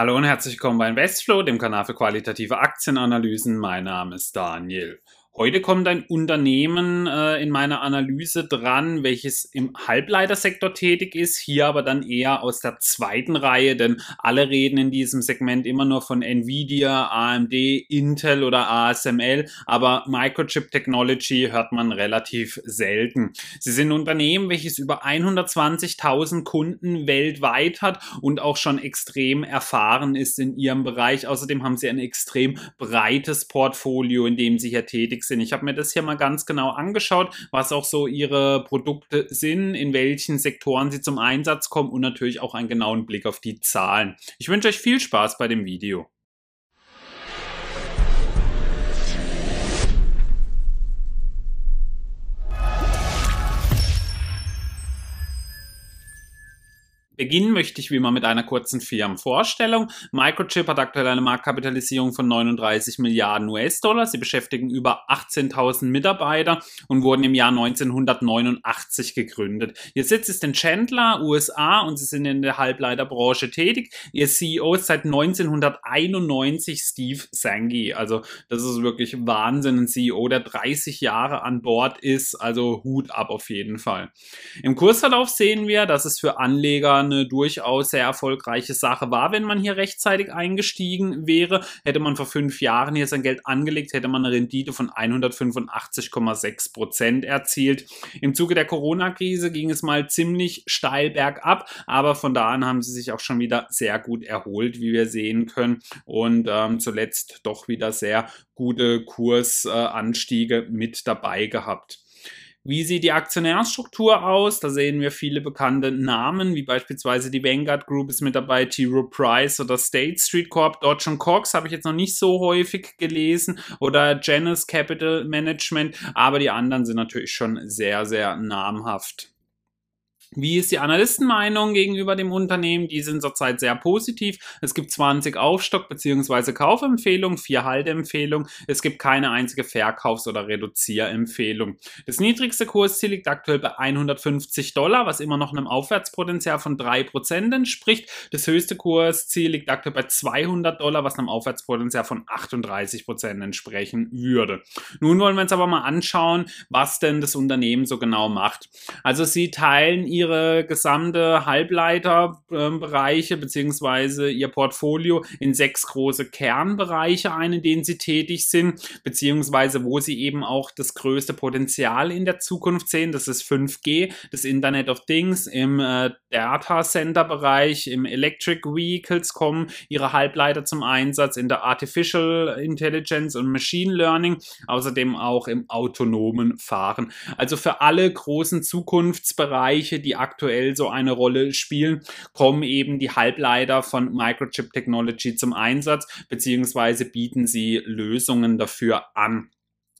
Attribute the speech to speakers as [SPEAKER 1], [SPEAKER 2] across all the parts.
[SPEAKER 1] Hallo und herzlich willkommen bei Investflow, dem Kanal für qualitative Aktienanalysen. Mein Name ist Daniel. Heute kommt ein Unternehmen äh, in meiner Analyse dran, welches im Halbleitersektor tätig ist, hier aber dann eher aus der zweiten Reihe, denn alle reden in diesem Segment immer nur von Nvidia, AMD, Intel oder ASML, aber Microchip Technology hört man relativ selten. Sie sind ein Unternehmen, welches über 120.000 Kunden weltweit hat und auch schon extrem erfahren ist in ihrem Bereich. Außerdem haben sie ein extrem breites Portfolio, in dem sie hier tätig tätig sind. Ich habe mir das hier mal ganz genau angeschaut, was auch so ihre Produkte sind, in welchen Sektoren sie zum Einsatz kommen und natürlich auch einen genauen Blick auf die Zahlen. Ich wünsche euch viel Spaß bei dem Video. Beginnen möchte ich wie immer mit einer kurzen Firmenvorstellung. Microchip hat aktuell eine Marktkapitalisierung von 39 Milliarden US-Dollar. Sie beschäftigen über 18.000 Mitarbeiter und wurden im Jahr 1989 gegründet. Ihr Sitz ist in Chandler, USA und sie sind in der Halbleiterbranche tätig. Ihr CEO ist seit 1991 Steve Sangi. Also das ist wirklich Wahnsinn. Ein CEO, der 30 Jahre an Bord ist. Also Hut ab auf jeden Fall. Im Kursverlauf sehen wir, dass es für Anleger eine durchaus sehr erfolgreiche Sache war, wenn man hier rechtzeitig eingestiegen wäre. Hätte man vor fünf Jahren hier sein Geld angelegt, hätte man eine Rendite von 185,6 Prozent erzielt. Im Zuge der Corona-Krise ging es mal ziemlich steil bergab, aber von da an haben sie sich auch schon wieder sehr gut erholt, wie wir sehen können. Und ähm, zuletzt doch wieder sehr gute Kursanstiege mit dabei gehabt. Wie sieht die Aktionärsstruktur aus? Da sehen wir viele bekannte Namen, wie beispielsweise die Vanguard Group ist mit dabei, T. Rowe Price oder State Street Corp. Dodge Cox habe ich jetzt noch nicht so häufig gelesen oder Janus Capital Management, aber die anderen sind natürlich schon sehr, sehr namhaft. Wie ist die Analystenmeinung gegenüber dem Unternehmen? Die sind zurzeit sehr positiv. Es gibt 20 Aufstock- bzw. Kaufempfehlungen, vier Halteempfehlungen. Es gibt keine einzige Verkaufs- oder Reduzierempfehlung. Das niedrigste Kursziel liegt aktuell bei 150 Dollar, was immer noch einem Aufwärtspotenzial von 3% entspricht. Das höchste Kursziel liegt aktuell bei 200 Dollar, was einem Aufwärtspotenzial von 38% entsprechen würde. Nun wollen wir uns aber mal anschauen, was denn das Unternehmen so genau macht. Also sie teilen ihr ihre gesamte Halbleiterbereiche beziehungsweise ihr Portfolio in sechs große Kernbereiche ein, in denen sie tätig sind, beziehungsweise wo sie eben auch das größte Potenzial in der Zukunft sehen. Das ist 5G, das Internet of Things, im äh, Data Center Bereich, im Electric Vehicles kommen ihre Halbleiter zum Einsatz, in der Artificial Intelligence und Machine Learning, außerdem auch im autonomen Fahren. Also für alle großen Zukunftsbereiche, die die aktuell so eine Rolle spielen, kommen eben die Halbleiter von Microchip Technology zum Einsatz, beziehungsweise bieten sie Lösungen dafür an.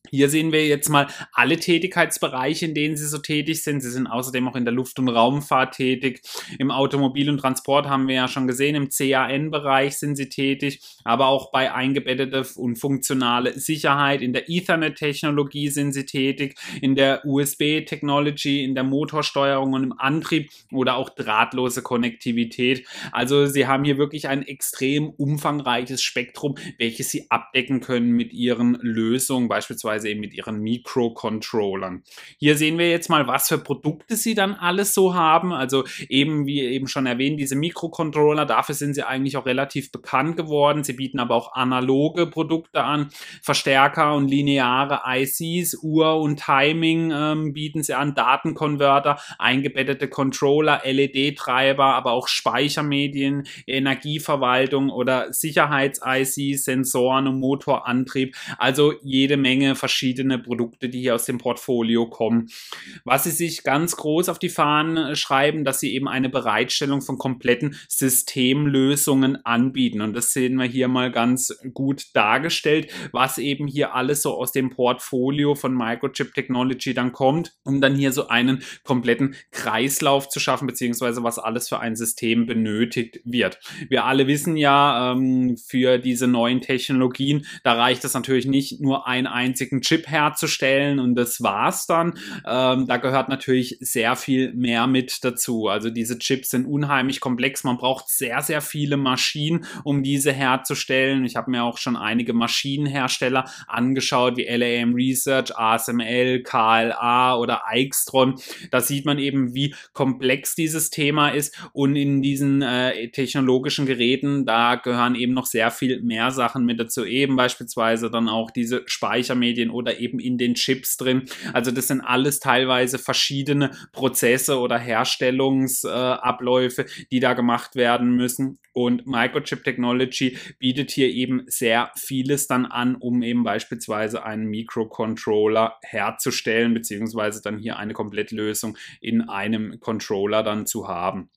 [SPEAKER 1] Hier sehen wir jetzt mal alle Tätigkeitsbereiche, in denen Sie so tätig sind. Sie sind außerdem auch in der Luft- und Raumfahrt tätig. Im Automobil- und Transport haben wir ja schon gesehen. Im CAN-Bereich sind Sie tätig, aber auch bei eingebettete und funktionale Sicherheit. In der Ethernet-Technologie sind Sie tätig, in der USB-Technology, in der Motorsteuerung und im Antrieb oder auch drahtlose Konnektivität. Also Sie haben hier wirklich ein extrem umfangreiches Spektrum, welches Sie abdecken können mit Ihren Lösungen, beispielsweise beziehungsweise eben mit ihren Mikrocontrollern. Hier sehen wir jetzt mal, was für Produkte sie dann alles so haben. Also eben, wie eben schon erwähnt, diese Mikrocontroller, dafür sind sie eigentlich auch relativ bekannt geworden. Sie bieten aber auch analoge Produkte an, Verstärker und lineare ICs, Uhr und Timing ähm, bieten sie an, Datenkonverter, eingebettete Controller, LED-Treiber, aber auch Speichermedien, Energieverwaltung oder Sicherheits-ICs, Sensoren und Motorantrieb. Also jede Menge verschiedene Produkte, die hier aus dem Portfolio kommen. Was sie sich ganz groß auf die Fahnen äh, schreiben, dass sie eben eine Bereitstellung von kompletten Systemlösungen anbieten. Und das sehen wir hier mal ganz gut dargestellt, was eben hier alles so aus dem Portfolio von Microchip Technology dann kommt, um dann hier so einen kompletten Kreislauf zu schaffen, beziehungsweise was alles für ein System benötigt wird. Wir alle wissen ja, ähm, für diese neuen Technologien, da reicht es natürlich nicht nur ein einziges einzigen Chip herzustellen und das war's dann. Ähm, da gehört natürlich sehr viel mehr mit dazu. Also diese Chips sind unheimlich komplex. Man braucht sehr, sehr viele Maschinen, um diese herzustellen. Ich habe mir auch schon einige Maschinenhersteller angeschaut, wie LAM Research, ASML, KLA oder Eichstron. Da sieht man eben, wie komplex dieses Thema ist und in diesen äh, technologischen Geräten, da gehören eben noch sehr viel mehr Sachen mit dazu, eben beispielsweise dann auch diese Speichermedien oder eben in den Chips drin. Also das sind alles teilweise verschiedene Prozesse oder Herstellungsabläufe, die da gemacht werden müssen. Und Microchip Technology bietet hier eben sehr vieles dann an, um eben beispielsweise einen Microcontroller herzustellen, beziehungsweise dann hier eine Komplettlösung in einem Controller dann zu haben.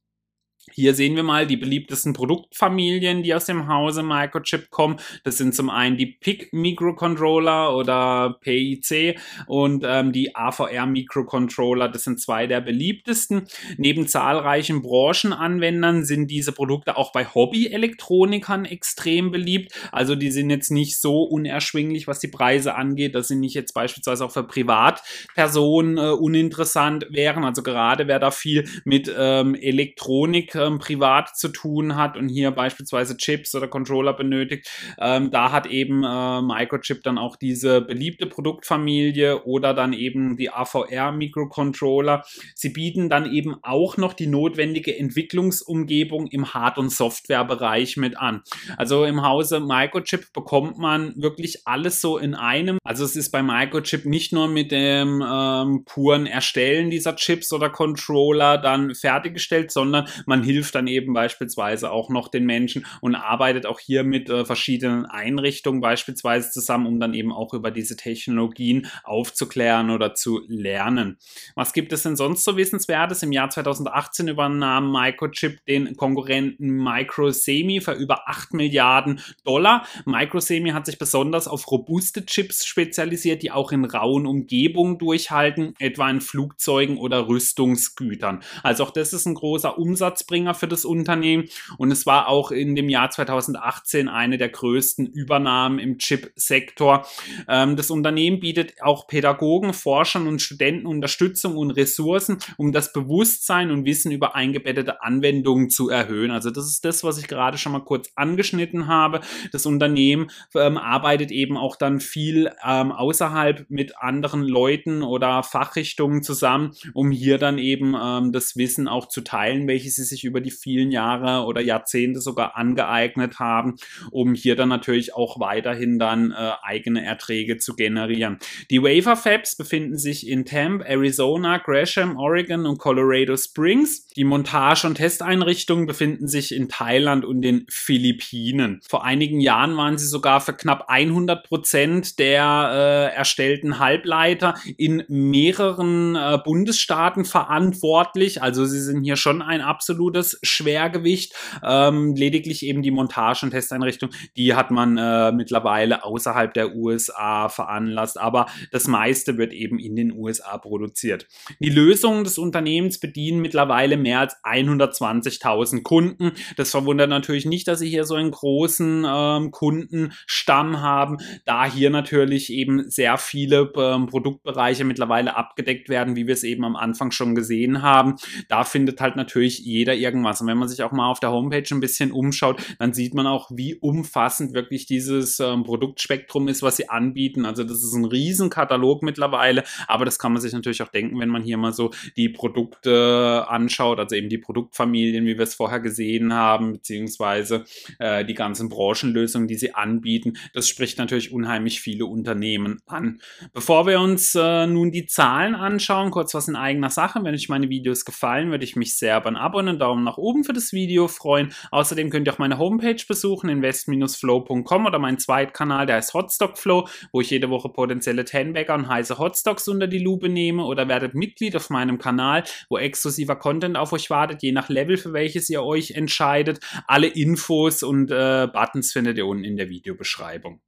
[SPEAKER 1] Hier sehen wir mal die beliebtesten Produktfamilien, die aus dem Hause Microchip kommen. Das sind zum einen die PIC Microcontroller oder PIC und ähm, die AVR Microcontroller. Das sind zwei der beliebtesten. Neben zahlreichen Branchenanwendern sind diese Produkte auch bei Hobby-Elektronikern extrem beliebt. Also die sind jetzt nicht so unerschwinglich, was die Preise angeht. Das sind nicht jetzt beispielsweise auch für Privatpersonen äh, uninteressant wären. Also gerade wer da viel mit ähm, Elektronik ähm, privat zu tun hat und hier beispielsweise Chips oder Controller benötigt, ähm, da hat eben äh, Microchip dann auch diese beliebte Produktfamilie oder dann eben die AVR Microcontroller. Sie bieten dann eben auch noch die notwendige Entwicklungsumgebung im Hard- und Softwarebereich mit an. Also im Hause Microchip bekommt man wirklich alles so in einem. Also es ist bei Microchip nicht nur mit dem ähm, puren Erstellen dieser Chips oder Controller dann fertiggestellt, sondern man hilft dann eben beispielsweise auch noch den Menschen und arbeitet auch hier mit äh, verschiedenen Einrichtungen beispielsweise zusammen, um dann eben auch über diese Technologien aufzuklären oder zu lernen. Was gibt es denn sonst so Wissenswertes? Im Jahr 2018 übernahm Microchip den Konkurrenten Microsemi für über 8 Milliarden Dollar. Microsemi hat sich besonders auf robuste Chips spezialisiert, die auch in rauen Umgebungen durchhalten, etwa in Flugzeugen oder Rüstungsgütern. Also auch das ist ein großer Umsatzbringer Umsatzbringer für das Unternehmen und es war auch in dem Jahr 2018 eine der größten Übernahmen im Chip-Sektor. Ähm, das Unternehmen bietet auch Pädagogen, Forschern und Studenten Unterstützung und Ressourcen, um das Bewusstsein und Wissen über eingebettete Anwendungen zu erhöhen. Also das ist das, was ich gerade schon mal kurz angeschnitten habe. Das Unternehmen ähm, arbeitet eben auch dann viel ähm, außerhalb mit anderen Leuten oder Fachrichtungen zusammen, um hier dann eben ähm, das Wissen auch zu teilen, welches sie sich sich über die vielen Jahre oder Jahrzehnte sogar angeeignet haben, um hier dann natürlich auch weiterhin dann äh, eigene Erträge zu generieren. Die Wafer Fabs befinden sich in Temp, Arizona, Gresham, Oregon und Colorado Springs. Die Montage- und Testeinrichtungen befinden sich in Thailand und den Philippinen. Vor einigen Jahren waren sie sogar für knapp 100 Prozent der äh, erstellten Halbleiter in mehreren äh, Bundesstaaten verantwortlich. Also sie sind hier schon ein absolut das Schwergewicht. Ähm, lediglich eben die Montage- und Testeinrichtung, die hat man äh, mittlerweile außerhalb der USA veranlasst, aber das meiste wird eben in den USA produziert. Die Lösungen des Unternehmens bedienen mittlerweile mehr als 120.000 Kunden. Das verwundert natürlich nicht, dass sie hier so einen großen ähm, Kundenstamm haben, da hier natürlich eben sehr viele ähm, Produktbereiche mittlerweile abgedeckt werden, wie wir es eben am Anfang schon gesehen haben. Da findet halt natürlich jeder irgendwas. Und wenn man sich auch mal auf der Homepage ein bisschen umschaut, dann sieht man auch, wie umfassend wirklich dieses ähm, Produktspektrum ist, was sie anbieten. Also das ist ein Riesenkatalog mittlerweile, aber das kann man sich natürlich auch denken, wenn man hier mal so die Produkte anschaut, also eben die Produktfamilien, wie wir es vorher gesehen haben, beziehungsweise äh, die ganzen Branchenlösungen, die sie anbieten. Das spricht natürlich unheimlich viele Unternehmen an. Bevor wir uns äh, nun die Zahlen anschauen, kurz was in eigener Sache. Wenn euch meine Videos gefallen, würde ich mich sehr über ein Abo und Daumen nach oben für das Video freuen. Außerdem könnt ihr auch meine Homepage besuchen, invest-flow.com oder meinen Zweitkanal, der heißt Hotstockflow, wo ich jede Woche potenzielle Tenbagger und heiße Hotstocks unter die Lupe nehme oder werdet Mitglied auf meinem Kanal, wo exklusiver Content auf euch wartet, je nach Level, für welches ihr euch entscheidet. Alle Infos und äh, Buttons findet ihr unten in der Videobeschreibung.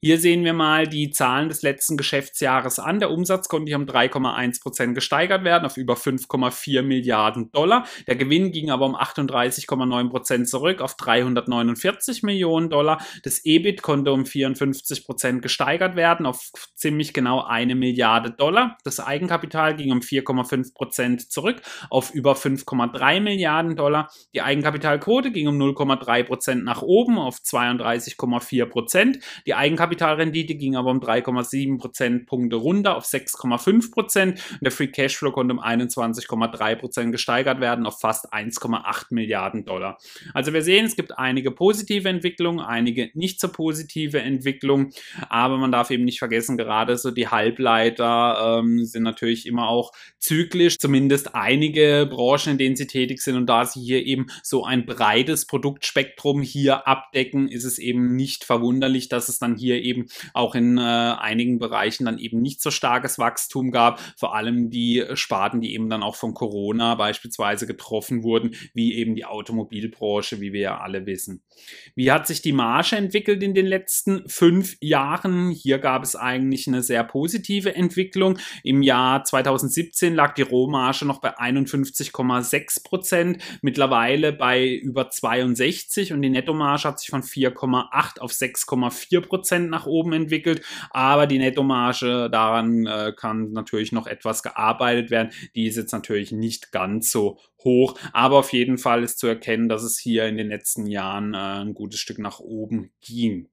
[SPEAKER 1] Hier sehen wir mal die Zahlen des letzten Geschäftsjahres an. Der Umsatz konnte hier um 3,1 Prozent gesteigert werden auf über 5,4 Milliarden Dollar. Der Gewinn ging aber um 38,9 Prozent zurück auf 349 Millionen Dollar. Das EBIT konnte um 54 Prozent gesteigert werden auf ziemlich genau eine Milliarde Dollar. Das Eigenkapital ging um 4,5 Prozent zurück auf über 5,3 Milliarden Dollar. Die Eigenkapitalquote ging um 0,3 Prozent nach oben auf 32,4 Prozent. Die Eigenkapital Eigenkapitalrendite ging aber um 3,7 Prozentpunkte runter auf 6,5 Prozent. Der Free Cashflow konnte um 21,3 Prozent gesteigert werden auf fast 1,8 Milliarden Dollar. Also wir sehen, es gibt einige positive Entwicklungen, einige nicht so positive Entwicklungen, aber man darf eben nicht vergessen, gerade so die Halbleiter ähm, sind natürlich immer auch zyklisch, zumindest einige Branchen, in denen sie tätig sind und da sie hier eben so ein breites Produktspektrum hier abdecken, ist es eben nicht verwunderlich, dass es dann hier eben auch in äh, einigen Bereichen dann eben nicht so starkes Wachstum gab. Vor allem die Sparten, die eben dann auch von Corona beispielsweise getroffen wurden, wie eben die Automobilbranche, wie wir ja alle wissen. Wie hat sich die Marge entwickelt in den letzten fünf Jahren? Hier gab es eigentlich eine sehr positive Entwicklung. Im Jahr 2017 lag die Rohmarge noch bei 51,6 Prozent, mittlerweile bei über 62 und die Nettomarge hat sich von 4,8 auf 6,4 Prozent nach oben entwickelt, aber die Nettomarge, daran äh, kann natürlich noch etwas gearbeitet werden. Die ist jetzt natürlich nicht ganz so hoch, aber auf jeden Fall ist zu erkennen, dass es hier in den letzten Jahren äh, ein gutes Stück nach oben ging.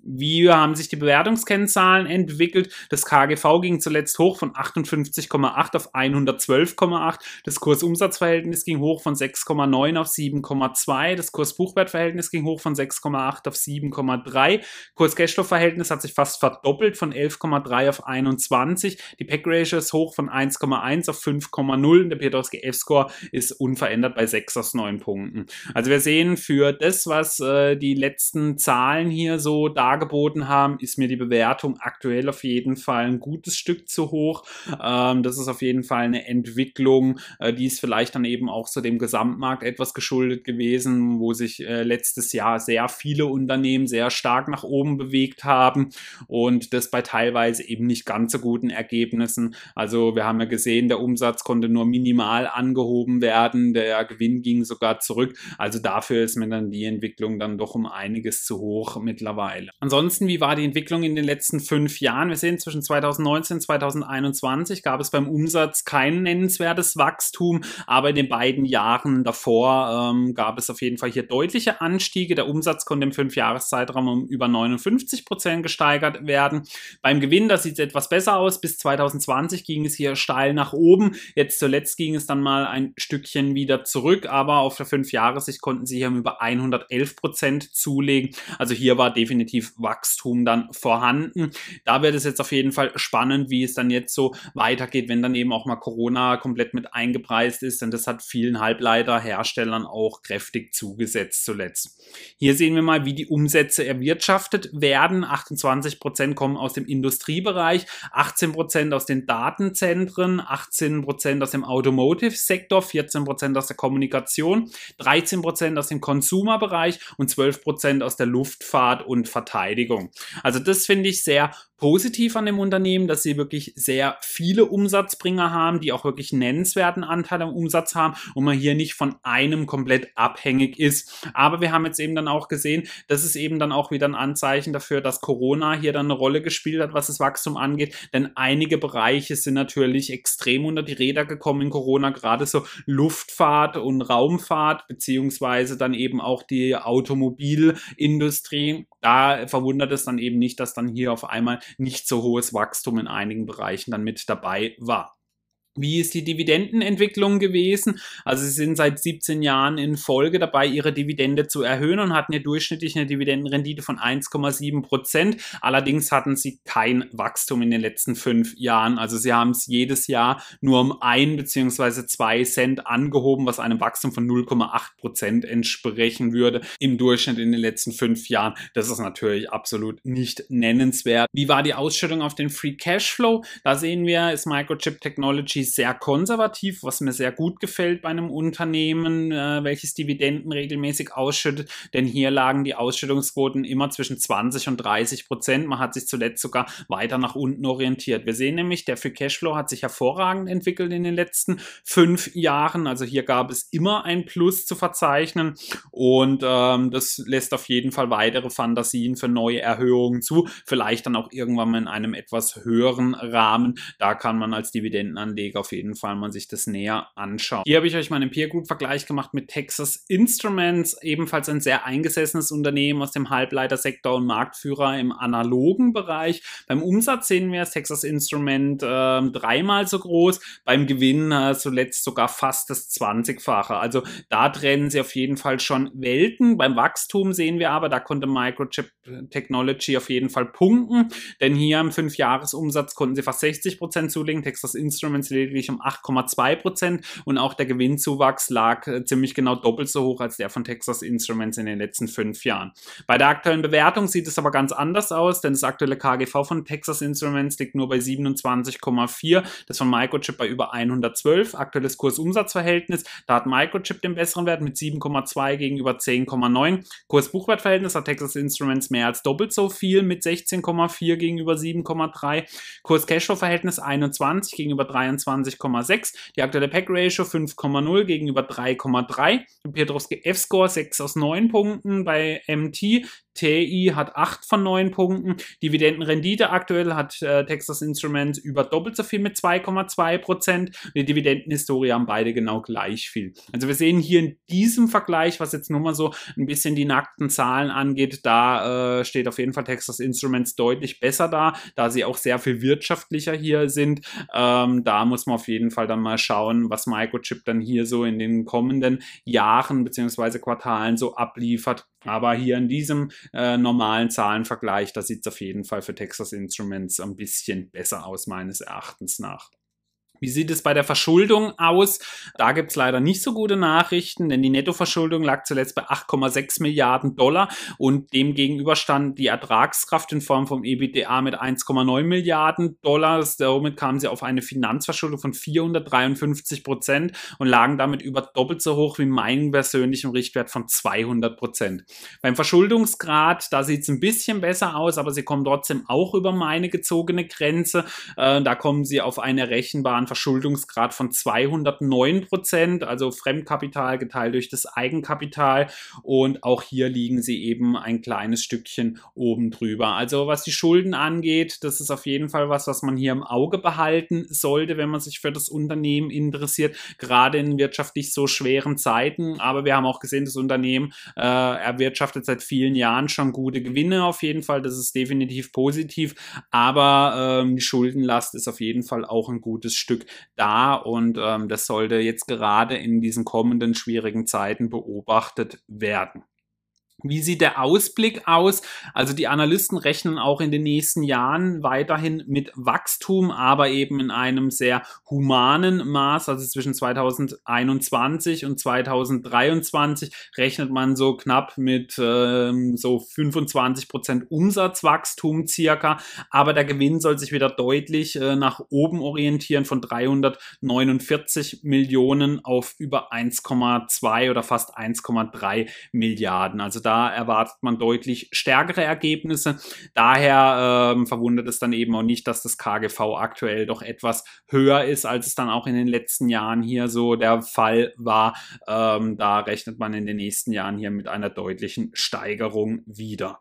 [SPEAKER 1] Wie haben sich die Bewertungskennzahlen entwickelt? Das KGV ging zuletzt hoch von 58,8 auf 112,8. Das Kursumsatzverhältnis ging hoch von 6,9 auf 7,2. Das Kursbuchwertverhältnis ging hoch von 6,8 auf 7,3. Kurs-Cashflow-Verhältnis hat sich fast verdoppelt von 11,3 auf 21. Die Pack-Ratio ist hoch von 1,1 auf 5,0. Der Piotrowski F-Score ist unverändert bei 6 aus 9 Punkten. Also wir sehen für das, was äh, die letzten Zahlen hier so da dargeboten haben, ist mir die Bewertung aktuell auf jeden Fall ein gutes Stück zu hoch. Ähm, das ist auf jeden Fall eine Entwicklung, äh, die ist vielleicht dann eben auch so dem Gesamtmarkt etwas geschuldet gewesen, wo sich äh, letztes Jahr sehr viele Unternehmen sehr stark nach oben bewegt haben und das bei teilweise eben nicht ganz so guten Ergebnissen. Also wir haben ja gesehen, der Umsatz konnte nur minimal angehoben werden, der Gewinn ging sogar zurück. Also dafür ist mir dann die Entwicklung dann doch um einiges zu hoch mittlerweile. Ansonsten, wie war die Entwicklung in den letzten fünf Jahren? Wir sehen, zwischen 2019 und 2021 gab es beim Umsatz kein nennenswertes Wachstum, aber in den beiden Jahren davor ähm, gab es auf jeden Fall hier deutliche Anstiege. Der Umsatz konnte im Fünfjahreszeitraum um über 59 Prozent gesteigert werden. Beim Gewinn, das sieht etwas besser aus. Bis 2020 ging es hier steil nach oben. Jetzt zuletzt ging es dann mal ein Stückchen wieder zurück, aber auf der Fünfjahressicht konnten sie hier um über 111 Prozent zulegen. Also hier war definitiv Wachstum dann vorhanden. Da wird es jetzt auf jeden Fall spannend, wie es dann jetzt so weitergeht, wenn dann eben auch mal Corona komplett mit eingepreist ist, denn das hat vielen Halbleiterherstellern auch kräftig zugesetzt zuletzt. Hier sehen wir mal, wie die Umsätze erwirtschaftet werden. 28 Prozent kommen aus dem Industriebereich, 18 Prozent aus den Datenzentren, 18 Prozent aus dem Automotive-Sektor, 14 Prozent aus der Kommunikation, 13 Prozent aus dem Consumer-Bereich und 12 Prozent aus der Luftfahrt und Verteidigung. Verteidigung. Also das finde ich sehr positiv an dem Unternehmen, dass sie wirklich sehr viele Umsatzbringer haben, die auch wirklich nennenswerten Anteil am Umsatz haben und man hier nicht von einem komplett abhängig ist. Aber wir haben jetzt eben dann auch gesehen, das ist eben dann auch wieder ein Anzeichen dafür, dass Corona hier dann eine Rolle gespielt hat, was das Wachstum angeht. Denn einige Bereiche sind natürlich extrem unter die Räder gekommen in Corona, gerade so Luftfahrt und Raumfahrt, beziehungsweise dann eben auch die Automobilindustrie. Da verwundert es dann eben nicht, dass dann hier auf einmal nicht so hohes Wachstum in einigen Bereichen dann mit dabei war. Wie ist die Dividendenentwicklung gewesen? Also sie sind seit 17 Jahren in Folge dabei, ihre Dividende zu erhöhen und hatten ja durchschnittlich eine Dividendenrendite von 1,7 Prozent. Allerdings hatten sie kein Wachstum in den letzten fünf Jahren. Also sie haben es jedes Jahr nur um ein bzw. zwei Cent angehoben, was einem Wachstum von 0,8 Prozent entsprechen würde im Durchschnitt in den letzten fünf Jahren. Das ist natürlich absolut nicht nennenswert. Wie war die Ausschüttung auf den Free Cashflow? Da sehen wir, ist Microchip Technologies sehr konservativ, was mir sehr gut gefällt bei einem Unternehmen, äh, welches Dividenden regelmäßig ausschüttet, denn hier lagen die Ausschüttungsquoten immer zwischen 20 und 30 Prozent. Man hat sich zuletzt sogar weiter nach unten orientiert. Wir sehen nämlich, der Free Cashflow hat sich hervorragend entwickelt in den letzten fünf Jahren. Also hier gab es immer ein Plus zu verzeichnen und ähm, das lässt auf jeden Fall weitere Fantasien für neue Erhöhungen zu. Vielleicht dann auch irgendwann mal in einem etwas höheren Rahmen. Da kann man als Dividendenanleger auf jeden Fall mal sich das näher anschauen. Hier habe ich euch mal einen Peer Group Vergleich gemacht mit Texas Instruments, ebenfalls ein sehr eingesessenes Unternehmen aus dem Halbleitersektor und Marktführer im analogen Bereich. Beim Umsatz sehen wir das Texas Instrument äh, dreimal so groß, beim Gewinn äh, zuletzt sogar fast das 20-fache. Also da trennen sie auf jeden Fall schon Welten. Beim Wachstum sehen wir aber, da konnte Microchip Technology auf jeden Fall punkten, denn hier im 5-Jahres-Umsatz konnten sie fast 60 Prozent zulegen, Texas Instruments lediglich um 8,2 Prozent und auch der Gewinnzuwachs lag äh, ziemlich genau doppelt so hoch als der von Texas Instruments in den letzten fünf Jahren. Bei der aktuellen Bewertung sieht es aber ganz anders aus, denn das aktuelle KGV von Texas Instruments liegt nur bei 27,4, das von Microchip bei über 112. Aktuelles Kurs-Umsatz-Verhältnis, da hat Microchip den besseren Wert mit 7,2 gegenüber 10,9. Kurs-Buchwert-Verhältnis hat Texas Instruments mehr als doppelt so viel mit 16,4 gegenüber 7,3. Kurs-Cashflow-Verhältnis 21 gegenüber 23,6. Die aktuelle Pack-Ratio 5,0 gegenüber 3,3. Piotrowski F-Score 6 aus 9 Punkten bei MT. TI hat 8 von 9 Punkten. Dividendenrendite aktuell hat äh, Texas Instruments über doppelt so viel mit 2,2 Prozent. Die Dividendenhistorie haben beide genau gleich viel. Also wir sehen hier in diesem Vergleich, was jetzt nur mal so ein bisschen die nackten Zahlen angeht, da äh, steht auf jeden Fall Texas Instruments deutlich besser da, da sie auch sehr viel wirtschaftlicher hier sind. Ähm, da muss man auf jeden Fall dann mal schauen, was Microchip dann hier so in den kommenden Jahren bzw. Quartalen so abliefert. Aber hier in diesem äh, normalen Zahlenvergleich, da sieht es auf jeden Fall für Texas Instruments ein bisschen besser aus, meines Erachtens nach. Wie sieht es bei der Verschuldung aus? Da gibt es leider nicht so gute Nachrichten, denn die Nettoverschuldung lag zuletzt bei 8,6 Milliarden Dollar und demgegenüber stand die Ertragskraft in Form vom EBITDA mit 1,9 Milliarden Dollar. Somit kamen sie auf eine Finanzverschuldung von 453 Prozent und lagen damit über doppelt so hoch wie meinen persönlichen Richtwert von 200 Prozent. Beim Verschuldungsgrad, da sieht es ein bisschen besser aus, aber sie kommen trotzdem auch über meine gezogene Grenze. Äh, da kommen sie auf eine rechenbaren Verschuldungsgrad von 209 Prozent, also Fremdkapital geteilt durch das Eigenkapital. Und auch hier liegen sie eben ein kleines Stückchen oben drüber. Also was die Schulden angeht, das ist auf jeden Fall was, was man hier im Auge behalten sollte, wenn man sich für das Unternehmen interessiert, gerade in wirtschaftlich so schweren Zeiten. Aber wir haben auch gesehen, das Unternehmen äh, erwirtschaftet seit vielen Jahren schon gute Gewinne auf jeden Fall. Das ist definitiv positiv. Aber ähm, die Schuldenlast ist auf jeden Fall auch ein gutes Stück Stück da und ähm, das sollte jetzt gerade in diesen kommenden schwierigen Zeiten beobachtet werden. Wie sieht der Ausblick aus? Also die Analysten rechnen auch in den nächsten Jahren weiterhin mit Wachstum, aber eben in einem sehr humanen Maß. Also zwischen 2021 und 2023 rechnet man so knapp mit ähm, so 25 Prozent Umsatzwachstum circa. Aber der Gewinn soll sich wieder deutlich äh, nach oben orientieren von 349 Millionen auf über 1,2 oder fast 1,3 Milliarden. Also da erwartet man deutlich stärkere Ergebnisse. Daher ähm, verwundert es dann eben auch nicht, dass das KGV aktuell doch etwas höher ist, als es dann auch in den letzten Jahren hier so der Fall war. Ähm, da rechnet man in den nächsten Jahren hier mit einer deutlichen Steigerung wieder.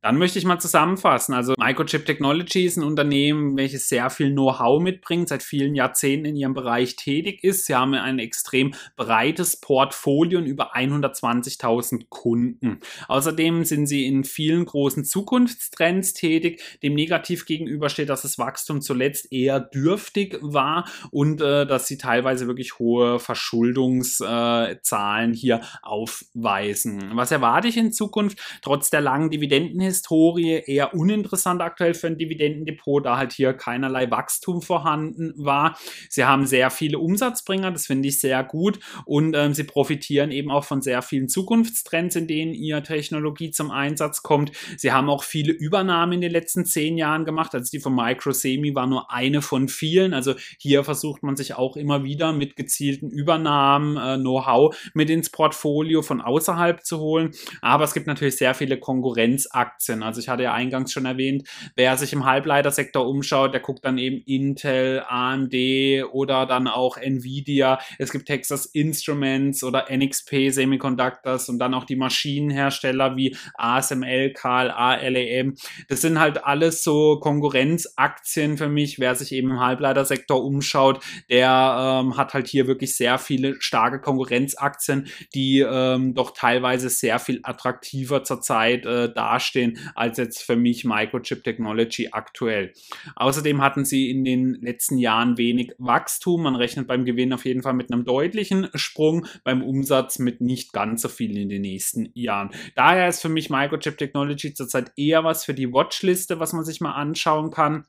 [SPEAKER 1] Dann möchte ich mal zusammenfassen. Also Microchip Technology ist ein Unternehmen, welches sehr viel Know-how mitbringt, seit vielen Jahrzehnten in ihrem Bereich tätig ist. Sie haben ein extrem breites Portfolio und über 120.000 Kunden. Außerdem sind sie in vielen großen Zukunftstrends tätig. Dem negativ gegenüber steht, dass das Wachstum zuletzt eher dürftig war und äh, dass sie teilweise wirklich hohe Verschuldungszahlen äh, hier aufweisen. Was erwarte ich in Zukunft? Trotz der langen Dividenden Historie eher uninteressant aktuell für ein Dividendendepot, da halt hier keinerlei Wachstum vorhanden war. Sie haben sehr viele Umsatzbringer, das finde ich sehr gut und ähm, sie profitieren eben auch von sehr vielen Zukunftstrends, in denen ihre Technologie zum Einsatz kommt. Sie haben auch viele Übernahmen in den letzten zehn Jahren gemacht, also die von Microsemi war nur eine von vielen, also hier versucht man sich auch immer wieder mit gezielten Übernahmen äh, Know-how mit ins Portfolio von außerhalb zu holen, aber es gibt natürlich sehr viele Konkurrenzaktien, also ich hatte ja eingangs schon erwähnt, wer sich im Halbleitersektor umschaut, der guckt dann eben Intel, AMD oder dann auch Nvidia, es gibt Texas Instruments oder NXP Semiconductors und dann auch die Maschinenhersteller wie ASML, KLA, LEM. Das sind halt alles so Konkurrenzaktien für mich. Wer sich eben im Halbleitersektor umschaut, der ähm, hat halt hier wirklich sehr viele starke Konkurrenzaktien, die ähm, doch teilweise sehr viel attraktiver zurzeit äh, dastehen als jetzt für mich Microchip Technology aktuell. Außerdem hatten sie in den letzten Jahren wenig Wachstum. Man rechnet beim Gewinn auf jeden Fall mit einem deutlichen Sprung, beim Umsatz mit nicht ganz so viel in den nächsten Jahren. Daher ist für mich Microchip Technology zurzeit eher was für die Watchliste, was man sich mal anschauen kann.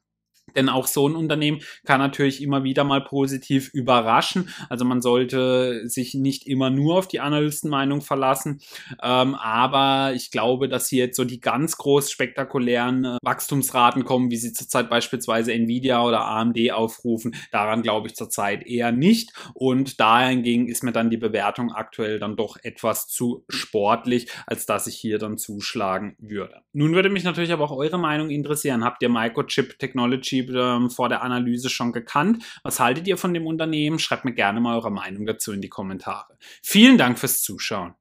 [SPEAKER 1] Denn auch so ein Unternehmen kann natürlich immer wieder mal positiv überraschen. Also man sollte sich nicht immer nur auf die Analystenmeinung verlassen. Ähm, aber ich glaube, dass hier jetzt so die ganz groß spektakulären äh, Wachstumsraten kommen, wie sie zurzeit beispielsweise Nvidia oder AMD aufrufen. Daran glaube ich zurzeit eher nicht. Und dahingegen ist mir dann die Bewertung aktuell dann doch etwas zu sportlich, als dass ich hier dann zuschlagen würde. Nun würde mich natürlich aber auch eure Meinung interessieren. Habt ihr Microchip Technology ähm, vor der Analyse schon gekannt. Was haltet ihr von dem Unternehmen? Schreibt mir gerne mal eure Meinung dazu in die Kommentare. Vielen Dank fürs Zuschauen.